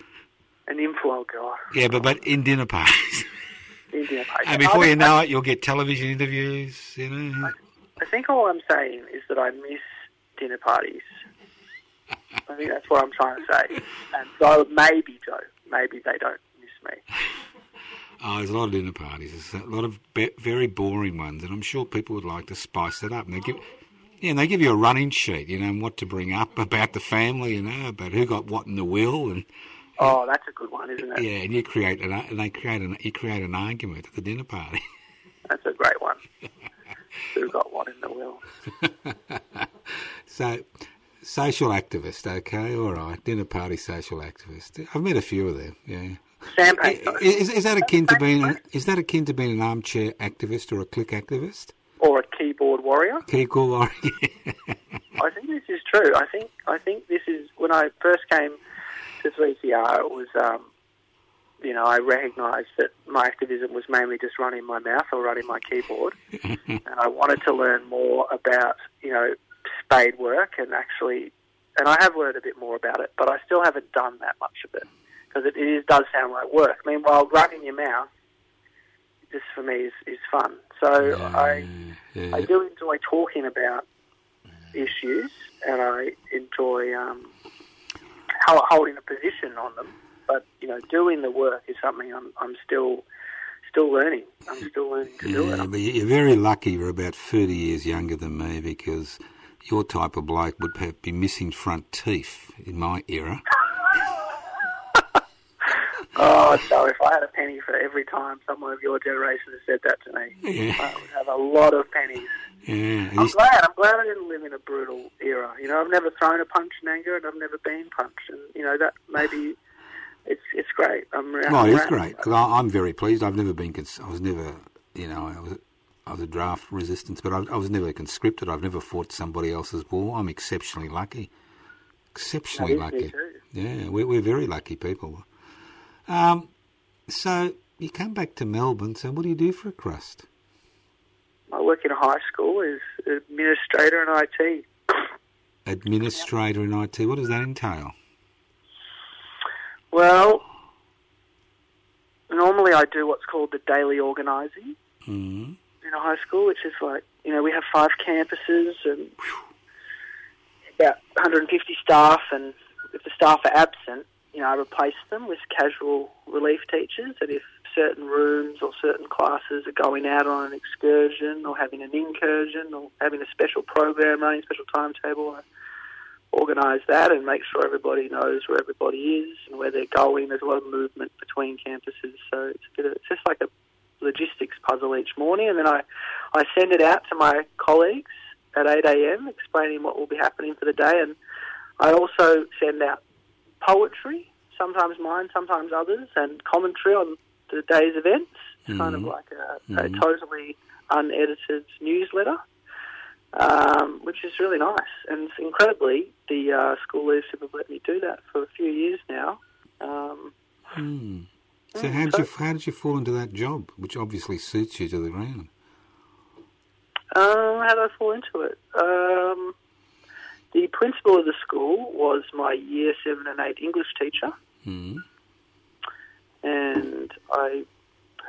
an influencer. Yeah, but but in dinner parties, Indian patient. and before you know it, you'll get television interviews. You know. I think all I'm saying is that I miss dinner parties. I think that's what I'm trying to say. And so maybe, Joe, maybe they don't miss me. Oh, there's a lot of dinner parties. There's a lot of be- very boring ones, and I'm sure people would like to spice it up. And they give, yeah, and they give you a running sheet, you know, and what to bring up about the family, you know, about who got what in the will, and Oh, that's a good one, isn't it? yeah, and you create an, and they create an, you create an argument at the dinner party. That's a great one. Who got what in the will? so, social activist, okay, all right, dinner party social activist. I've met a few of them. Yeah. Though. Is, is that akin to being an, is that akin to being an armchair activist or a click activist? or a keyboard warrior. Keep cool, or I think this is true. I think I think this is when I first came to 3CR. It was um, you know I recognised that my activism was mainly just running my mouth or running my keyboard, and I wanted to learn more about you know spade work and actually, and I have learned a bit more about it, but I still haven't done that much of it because it, it is, does sound like work. Meanwhile, running your mouth, just for me is, is fun. So I. yeah. I do enjoy talking about issues, and I enjoy um, hol- holding a position on them. But you know, doing the work is something I'm, I'm still still learning. I'm still learning to do it. but you're very lucky you're about 30 years younger than me because your type of bloke would have, be missing front teeth in my era. Oh, so if I had a penny for every time someone of your generation has said that to me, Yeah. I would have a lot of pennies. Yeah, I'm he's- glad. I'm glad I didn't live in a brutal era. You know, I've never thrown a punch in anger, and I've never been punched. And you know that maybe it's it's great. I'm well, it's great. I- I'm very pleased. I've never been. Cons- I was never, you know, I was. I was a draft resistance, but I, I was never conscripted. I've never fought somebody else's war. I'm exceptionally lucky. Exceptionally That is me lucky. Yeah, we're, we're very lucky people. Um, So you come back to Melbourne. So what do you do for a crust? I work in a high school as administrator in IT. Administrator in IT. What does that entail? Well, normally I do what's called the daily organising Mm. In a high school, which is like, you know, we have five campuses and about 150 staff, and if the staff are absent, you know, I replace them with casual relief teachers, and if certain rooms or certain classes are going out on an excursion or having an incursion or having a special program running, special timetable, I organise that and make sure everybody knows where everybody is and where they're going. There's a lot of movement between campuses, so it's, a bit of, it's just like a logistics puzzle each morning, and then I, I send it out to my colleagues at 8 a.m. explaining what will be happening for the day, and I also send out poetry, sometimes mine, sometimes others, and commentary on the day's events. It's kind of Mhm. like a, a totally unedited newsletter, um, which is really nice. And incredibly, the uh, school leadership have let me do that for a few years now. Um, Hmm. So how did you how did you fall into that job, which obviously suits you to the ground? Um, how did I fall into it? Um, the principal of the school was my year seven and eight English teacher, Hmm. and I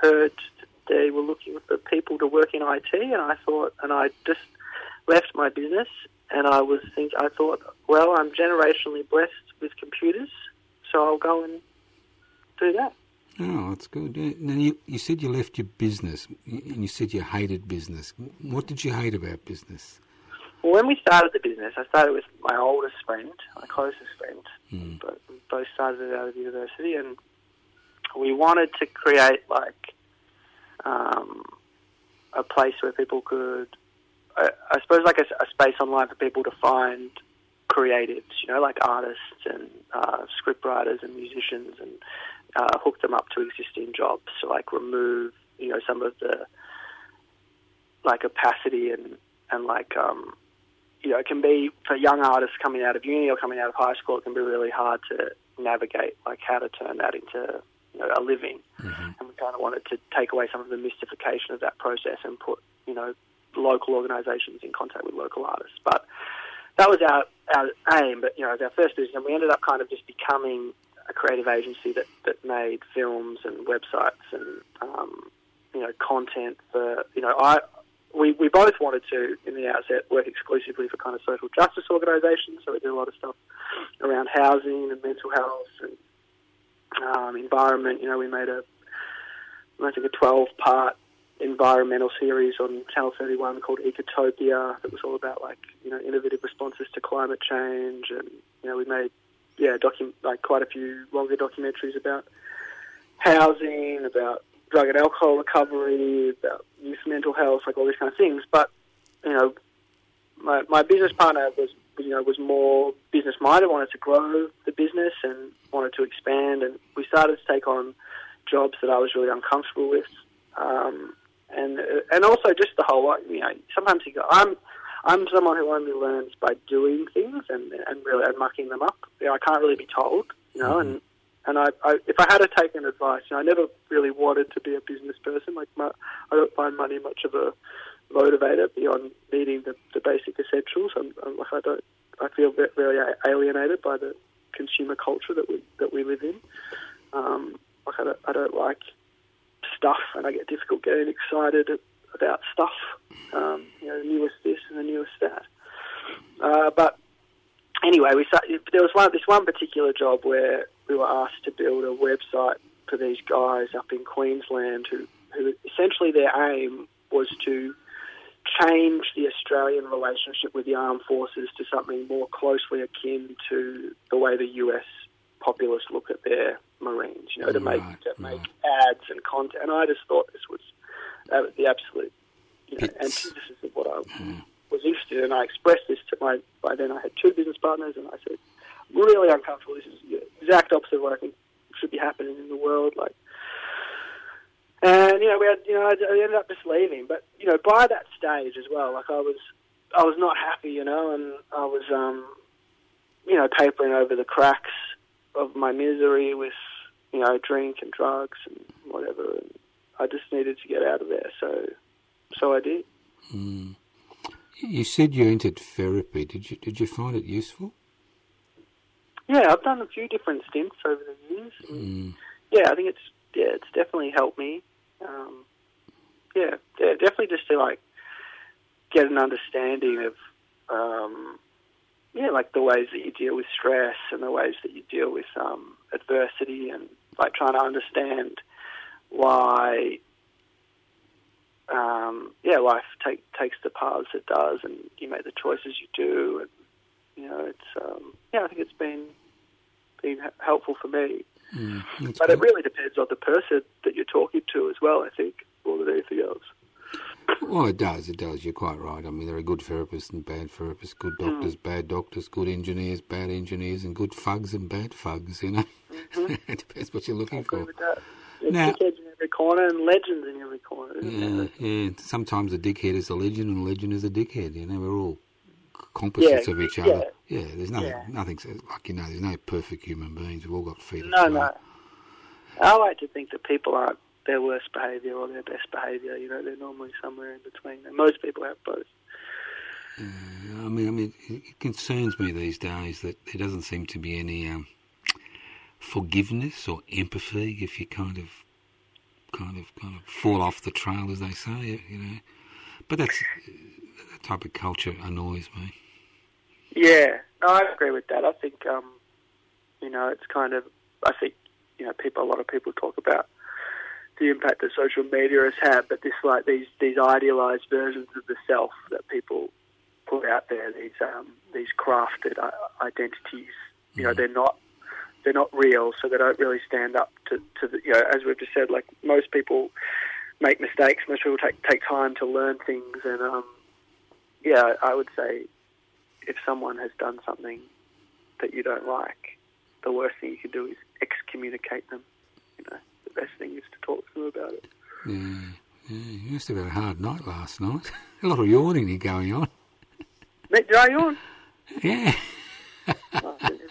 heard they were looking for people to work in IT, and I thought, and I just left my business, and I was think I thought, well, I'm generationally blessed with computers, so I'll go and do that. Oh, that's good. Yeah. Now you you said you left your business, and you said you hated business. What did you hate about business? Well, when we started the business, I started with my oldest friend, my closest friend, Hmm. but we both started out of university, and we wanted to create like um, a place where people could, I, I suppose, like a, a space online for people to find creatives, you know, like artists and uh, script writers and musicians, and uh, hook them up to existing jobs. So, like, remove, you know, some of the like opacity and and like um, you know, it can be for young artists coming out of uni or coming out of high school. It can be really hard to navigate, like how to turn that into you know a living. And we kind of wanted to take away some of the mystification of that process and put you know local organisations in contact with local artists. But that was our our aim. But you know, as our first business, and we ended up kind of just becoming a creative agency that that made films and websites and um, you know content for you know I we, we both wanted to, in the outset, work exclusively for kind of social justice organisations. So we did a lot of stuff around housing and mental health and um, environment. You know, we made a, I think, a 12 part environmental series on Channel 31 called Ecotopia that was all about, like, you know, innovative responses to climate change. And, you know, we made, yeah, docu- like quite a few longer documentaries about housing, about drug and alcohol recovery, about youth mental health, like all these kind of things. But you know, my my business partner was you know was more business minded, wanted to grow the business and wanted to expand, and we started to take on jobs that I was really uncomfortable with, um, and and also just the whole you know sometimes you go I'm. I'm someone who only learns by doing things and and really and mucking them up. You know, I can't really be told, you know, and and I, I, if I had to take advice, you know, I never really wanted to be a business person. Like, my, I don't find money much of a motivator beyond needing the, the basic essentials. I'm, I'm like, I don't, I feel very alienated by the consumer culture that we that we live in. Um, like, I don't, I don't like stuff, and I get difficult getting excited about stuff. Um, you know, the newest this and the newest that. Uh, but anyway, we started, there was one this one particular job where we were asked to build a website for these guys up in Queensland who, who essentially their aim was to change the Australian relationship with the armed forces to something more closely akin to the way the US populace look at their Marines, you know, to make Right, to make ads and content. And I just thought this was uh, the absolute you know, It's- antithesis of what I was interested in. And I expressed this to my, by then I had two business partners, and I said, really uncomfortable. This is the exact opposite of what I think should be happening in the world. Like, and you know, we had, you know, I I ended up just leaving. But you know, by that stage as well, like I was, I was not happy, you know, and I was, um, you know, papering over the cracks of my misery with you know, drink and drugs and whatever. And I just needed to get out of there, so so I did. Mm. You said you entered therapy. Did you did you find it useful? Yeah, I've done a few different stints over the years. Mm. Yeah, I think it's yeah, it's definitely helped me. Um, yeah, yeah, definitely just to like get an understanding of um, yeah, like the ways that you deal with stress and the ways that you deal with um, adversity and like trying to understand why um, yeah, life take, takes the paths it does, and you make the choices you do, and you know, it's um, yeah, I think it's been been helpful for me. Mm, but it really depends on the person that you're talking to as well. I think more than anything else. Well, it does. It does. You're quite right. I mean, there are good therapists and bad therapists, good doctors, mm. bad doctors, good engineers, bad engineers, and good fugs and bad fugs. You know, mm-hmm. it depends what you're looking for. Now, dickheads in every corner and legends in every corner. yeah, yeah. Sometimes a dickhead is a legend, and a legend is a dickhead. You know, we're all composites yeah, of each other. Yeah, there's nothing, yeah. nothing like you know, there's no perfect human beings. We've all got feet. No, no. I like to think that people aren't their worst behaviour or their best behaviour. You know, they're normally somewhere in between. And most people have both. Uh, I mean, I mean, it concerns me these days that there doesn't seem to be any um, forgiveness or empathy if you kind of, kind of, kind of fall off the trail, as they say. You know, but that's that type of culture annoys me. Yeah, no, I agree with that. I think, um, you know, it's kind of, I think, you know, people, a lot of people talk about the impact that social media has had, but this like these these idealized versions of the self that people put out there, these um, these crafted uh, identities, you know, mm. they're not they're not real, so they don't really stand up to, to the, you know, as we've just said, like most people make mistakes, most people take take time to learn things, and um, yeah, I would say if someone has done something that you don't like, the worst thing you can do is excommunicate them. You know the best thing is to talk to them about it. Yeah, yeah. You must have had a hard night last night. a lot of yawning you going on. Did I yawn? Yeah.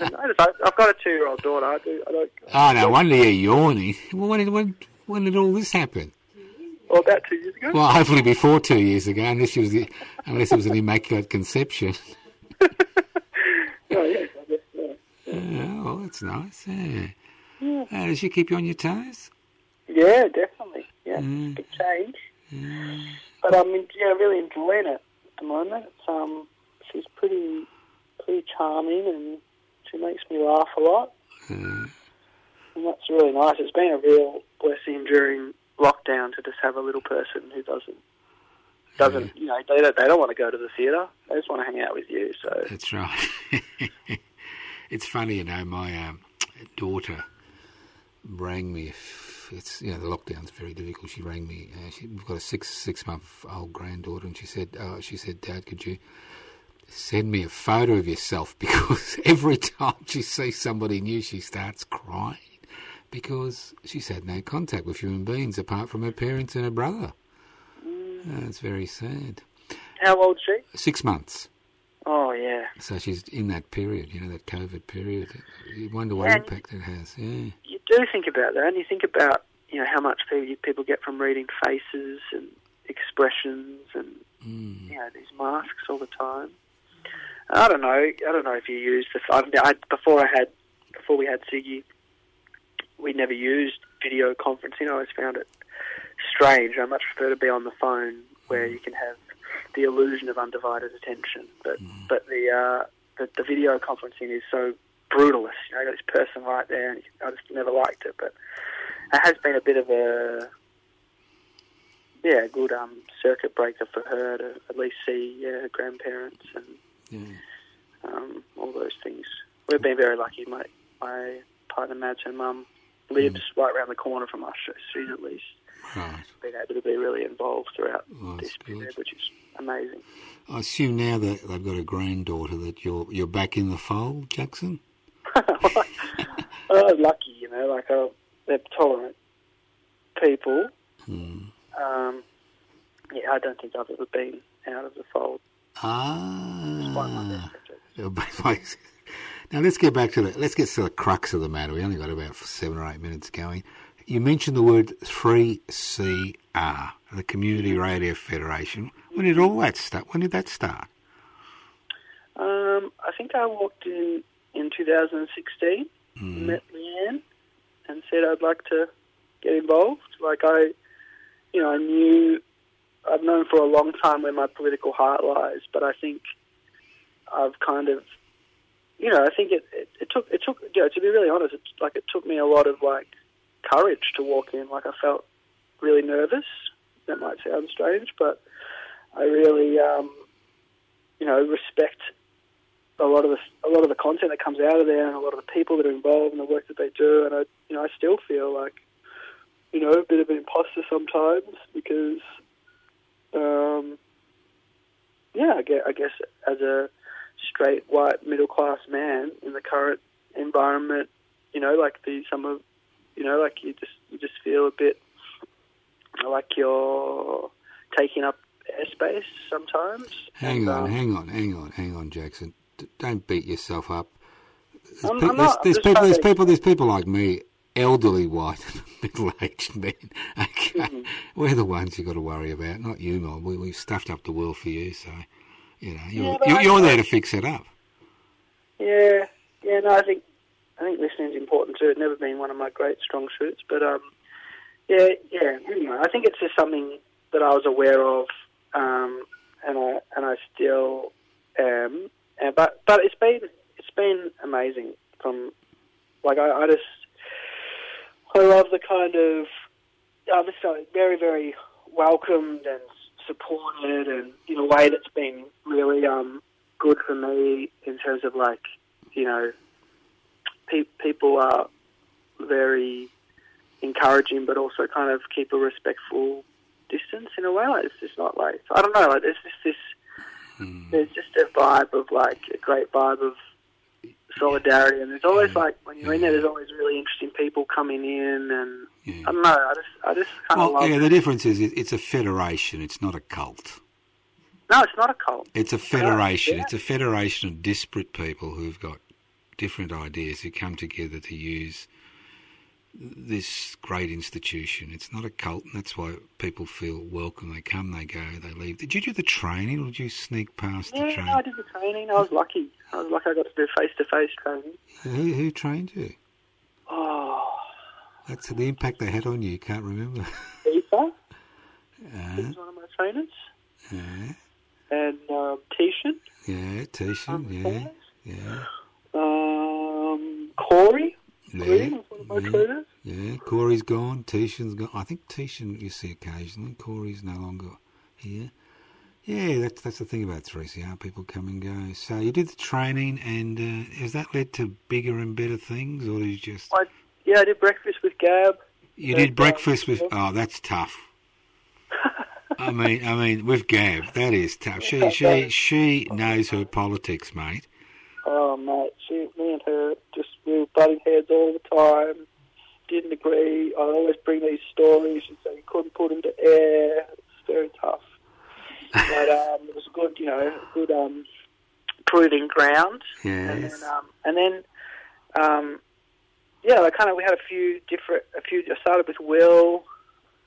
Oh, I've got a two-year-old daughter. I do. I don't. Oh no wonder you're yawning. Well, when did when, when did all this happen? Well, about two years ago. Well, hopefully before two years ago, unless it was the, unless it was an immaculate conception. oh yeah, yeah. yeah. well, that's nice. Yeah. Yeah. Uh, does she keep you on your toes? Yeah, definitely. Yeah, mm. big change. Mm. But I'm yeah, really enjoying it at the moment. It's, um, she's pretty pretty charming and she makes me laugh a lot. Mm. And that's really nice. It's been a real blessing during lockdown to just have a little person who doesn't doesn't you know they don't, they don't want to go to the theatre. They just want to hang out with you. So that's right. it's funny, you know. My um, daughter rang me. If it's you know the lockdown's very difficult. She rang me. Uh, she, we've got a six six month old granddaughter, and she said, uh, she said, Dad, could you send me a photo of yourself? Because every time she sees somebody new, she starts crying because she's had no contact with human beings apart from her parents and her brother. Mm. Uh, very sad. How old is she? Six months. Oh yeah. So she's in that period, you know, that COVID period. You wonder what and impact it has. Yeah. You do think about that, and you think about you know how much people get from reading faces and expressions and mm. you know these masks all the time. I don't know. I don't know if you use the. I've, I, before I had before we had Siggy, we never used video conferencing. I always found it strange. I much prefer to be on the phone where you can have the illusion of undivided attention. But mm. but the, uh, the the video conferencing is so brutalist. You know, you got this person right there, and I just never liked it. But it has been a bit of a yeah, good um, circuit breaker for her to at least see yeah, her grandparents and yeah. um, all those things. We've been very lucky. My my partner Mad's her mum lives mm. right around the corner from us. So she's at least right. been able to be really involved throughout oh, this period, which is amazing. I assume now that they've got a granddaughter that you're you're back in the fold, Jackson. oh, lucky, you know, like uh, they're tolerant people. Hmm. Um, yeah, I don't think I've ever been out of the fold. Ah. Now let's get back to the let's get to the crux of the matter. We only got about seven or eight minutes going. You mentioned the word 3CR, the Community Radio Federation. When did all that start? When did that start? Um, I think I walked in in 2016, Mm. met Leanne, and said I'd like to get involved. Like I, you know, I knew I've known for a long time where my political heart lies, but I think I've kind of, you know, I think it, it, it took it took you know, to be really honest, it's like it took me a lot of like courage to walk in. Like I felt really nervous. That might sound strange, but I really, um, you know, respect a lot of the a lot of the content that comes out of there, and a lot of the people that are involved in the work that they do. And I, you know, I still feel like, you know, a bit of an imposter sometimes because, um, yeah, I guess, I guess as a straight white middle class man in the current environment, you know, like the some of, you know, like you just you just feel a bit like you're taking up airspace sometimes. Hang on, um, hang on, hang on, hang on, Jackson. D- don't beat yourself up. There's, I'm- pe- I'm there's, there's people, there's people, there's people like me, elderly white, middle-aged men. Okay, Mm-hmm. we're the ones you've got to worry about, not you, Mel. We, we've stuffed up the world for you, so you know you're, Yeah, you're, you're there to fix it up. Yeah, yeah. No, I think I think listening's important too. It's never been one of my great strong suits, but um, yeah, yeah. Anyway, I think it's just something that I was aware of, um, and I and I still am. And, but but it's been it's been amazing. From like I, I just I love the kind of I just felt very very welcomed and supported, and in a way that's been really um good for me in terms of like, you know, pe- people are very encouraging, but also kind of keep a respectful distance in a way. Like it's just not like I don't know. Like there's just this, there's just a vibe of like a great vibe of solidarity, and there's always like when you're in there, there's always really interesting people coming in, and Yeah. I don't know. I just I just kind of Well, love. yeah, it. the difference is it, it's a federation. It's not a cult. No, it's not a cult. It's a federation. yeah. It's a federation of disparate people who've got different ideas who come together to use this great institution. It's not a cult, and that's why people feel welcome. They come, they go, they leave. Did you do the training, or did you sneak past the Yeah, training? no, I did the training. I was lucky. I was lucky. I got to do face to face training. Who, who trained you? Oh, That's the impact they had on you. You can't remember. Aoife Uh, was one of my trainers, yeah, and um, Tishan. yeah, Tishan, yeah, yeah, Um, Corey Green yeah, was one of my yeah. Yeah, Corey's gone. Tishan's gone. I think Tishan you see occasionally. Corey's no longer here. Yeah, that's that's the thing about 3CR. People come and go. So you did the training, and uh, has that led to bigger and better things, or did you just I, yeah, I did breakfast with Gab. you did breakfast um, with? Oh, that's tough. I mean, I mean, with Gab, that is tough. She she she knows her politics, mate. Oh, mate, she, me and her we were butting heads all the time. Didn't agree. I always bring these stories. She'd say you couldn't put them to air. It's very tough. But um, it was good, you know, good um, proving ground. And then, um, and then um, yeah, like kind of we had a few different, a few. I started with Will,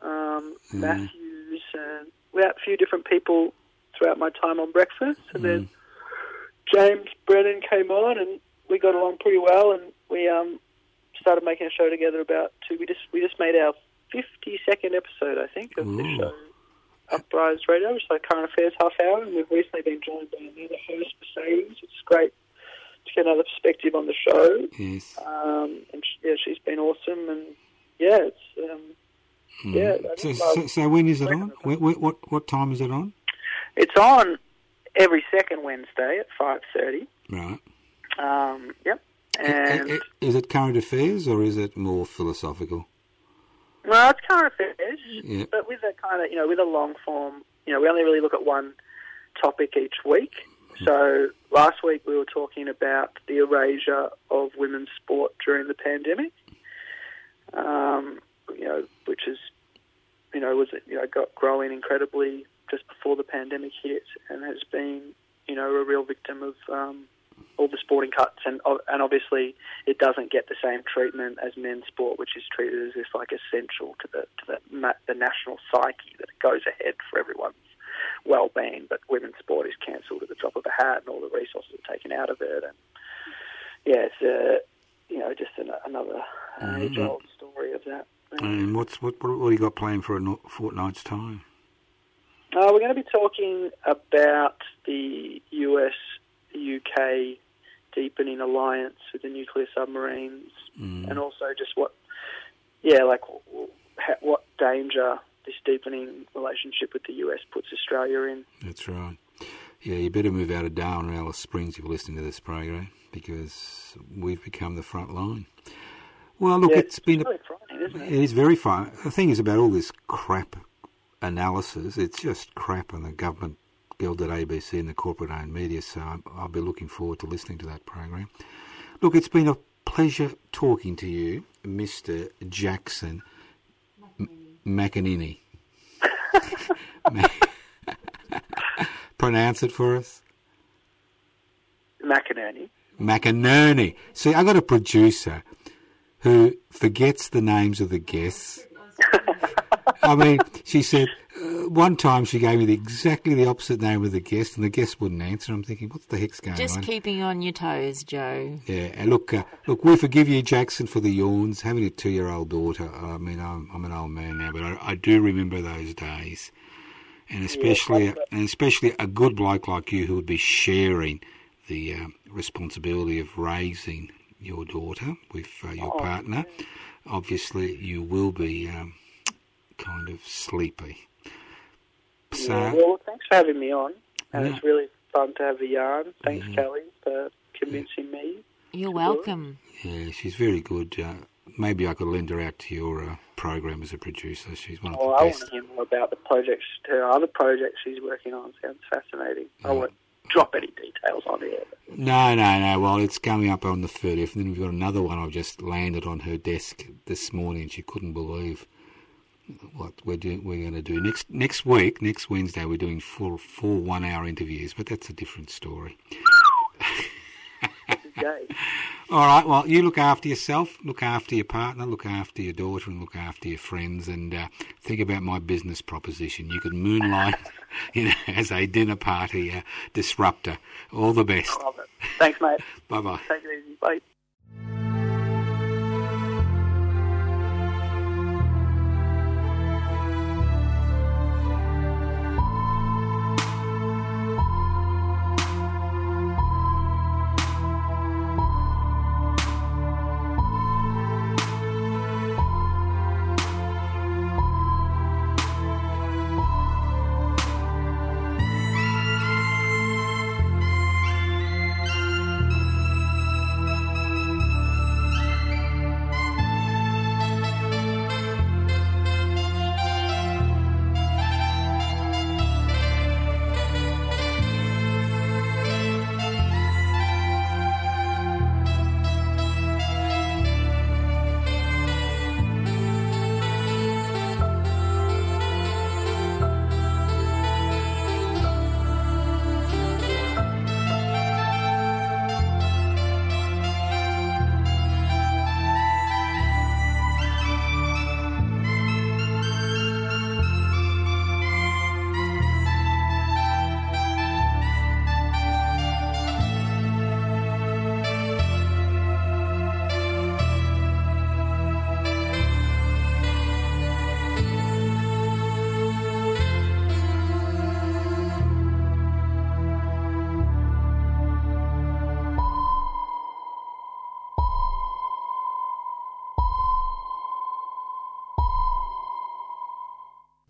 um, Mm. Matthews, and we had a few different people throughout my time on breakfast, and then James Brennan came on, and we got along pretty well, and we um, started making a show together. About two, we just we just made our fifty second episode, I think, of the Ooh. show. Uprise Radio, which is like current affairs half hour, and we've recently been joined by another host, Mercedes. It's great to get another perspective on the show. Yes. Um, and sh yeah, she's been awesome, and yeah, it's um, yeah. So, so, so when is it on? What what time is it on? it's on every second Wednesday at five thirty. Right. Um, yep, and Is it current affairs or is it more philosophical? well, it's current affairs, Yeah. but with a kind of you know with a long form. You know, we only really look at one topic each week. So last week we were talking about the erasure of women's sport during the pandemic. Um, you know, which is you know was you know got growing incredibly just before the pandemic hit, and has been you know a real victim of um, all the sporting cuts, and and obviously it doesn't get the same treatment as men's sport, which is treated as if like essential to the to the the national psyche that it goes ahead for everyone's well-being. But women's sport is cancelled at the drop of a hat, and all the resources are taken out of it, and yeah, it's uh, you know just an, another mm-hmm. age-old story of that. And what's what what, what do you got planned for a fortnight's time? Uh, we're going to be talking about the US UK deepening alliance with the nuclear submarines, mm. and also just what, yeah, like what danger this deepening relationship with the US puts Australia in. That's right. Yeah, you better move out of Darwin or Alice Springs if you're listening to this program because we've become the front line. Well, look, yeah, it's, it's been really frightening, isn't it? It is very frightening. The thing is about all this crap analysis, it's just crap and the government build at ABC and the corporate owned media, so I'll be looking forward to listening to that program. Look, it's been a pleasure talking to you, Mr. Jackson McEnany. Pronounce it for us. McInerney. McInerney. See, I got a producer who forgets the names of the guests. I mean, she said, one time she gave me the, exactly the opposite name of the guest, and the guest wouldn't answer. I'm thinking, what the heck's going Just on? Just keeping on your toes, Joe. Yeah, and look, uh, look, we forgive you, Jackson, for the yawns. Having a two-year-old daughter. I mean, I'm, I'm an old man now, but I, I do remember those days, and especially, yeah, and especially a good bloke like you who would be sharing the uh, responsibility of raising your daughter with uh, your oh, partner. Obviously, you will be um, kind of sleepy. So, yeah, well, thanks for having me on. And it's really fun to have a yarn. Thanks, mm-hmm. Kelly, for convincing yeah. me. You're welcome. Yeah, she's very good. Uh, maybe I could lend her out to your uh, program as a producer. She's one of the I best. I want to hear more about the projects, her other projects she's working on. Sounds fascinating. Oh. I won't drop any details on it. No, no, no. Well, it's coming up on the 30th, and then we've got another one I've just landed on her desk this morning. She couldn't believe what we're doing. We're going to do next next week. Next Wednesday, we're doing four four one hour interviews, but that's a different story. All right. Well, you look after yourself, look after your partner, look after your daughter, and look after your friends. And uh, think about my business proposition. You could moonlight, you know, as a dinner party uh, disruptor. All the best. Thanks, mate. bye bye. Take it easy. Bye.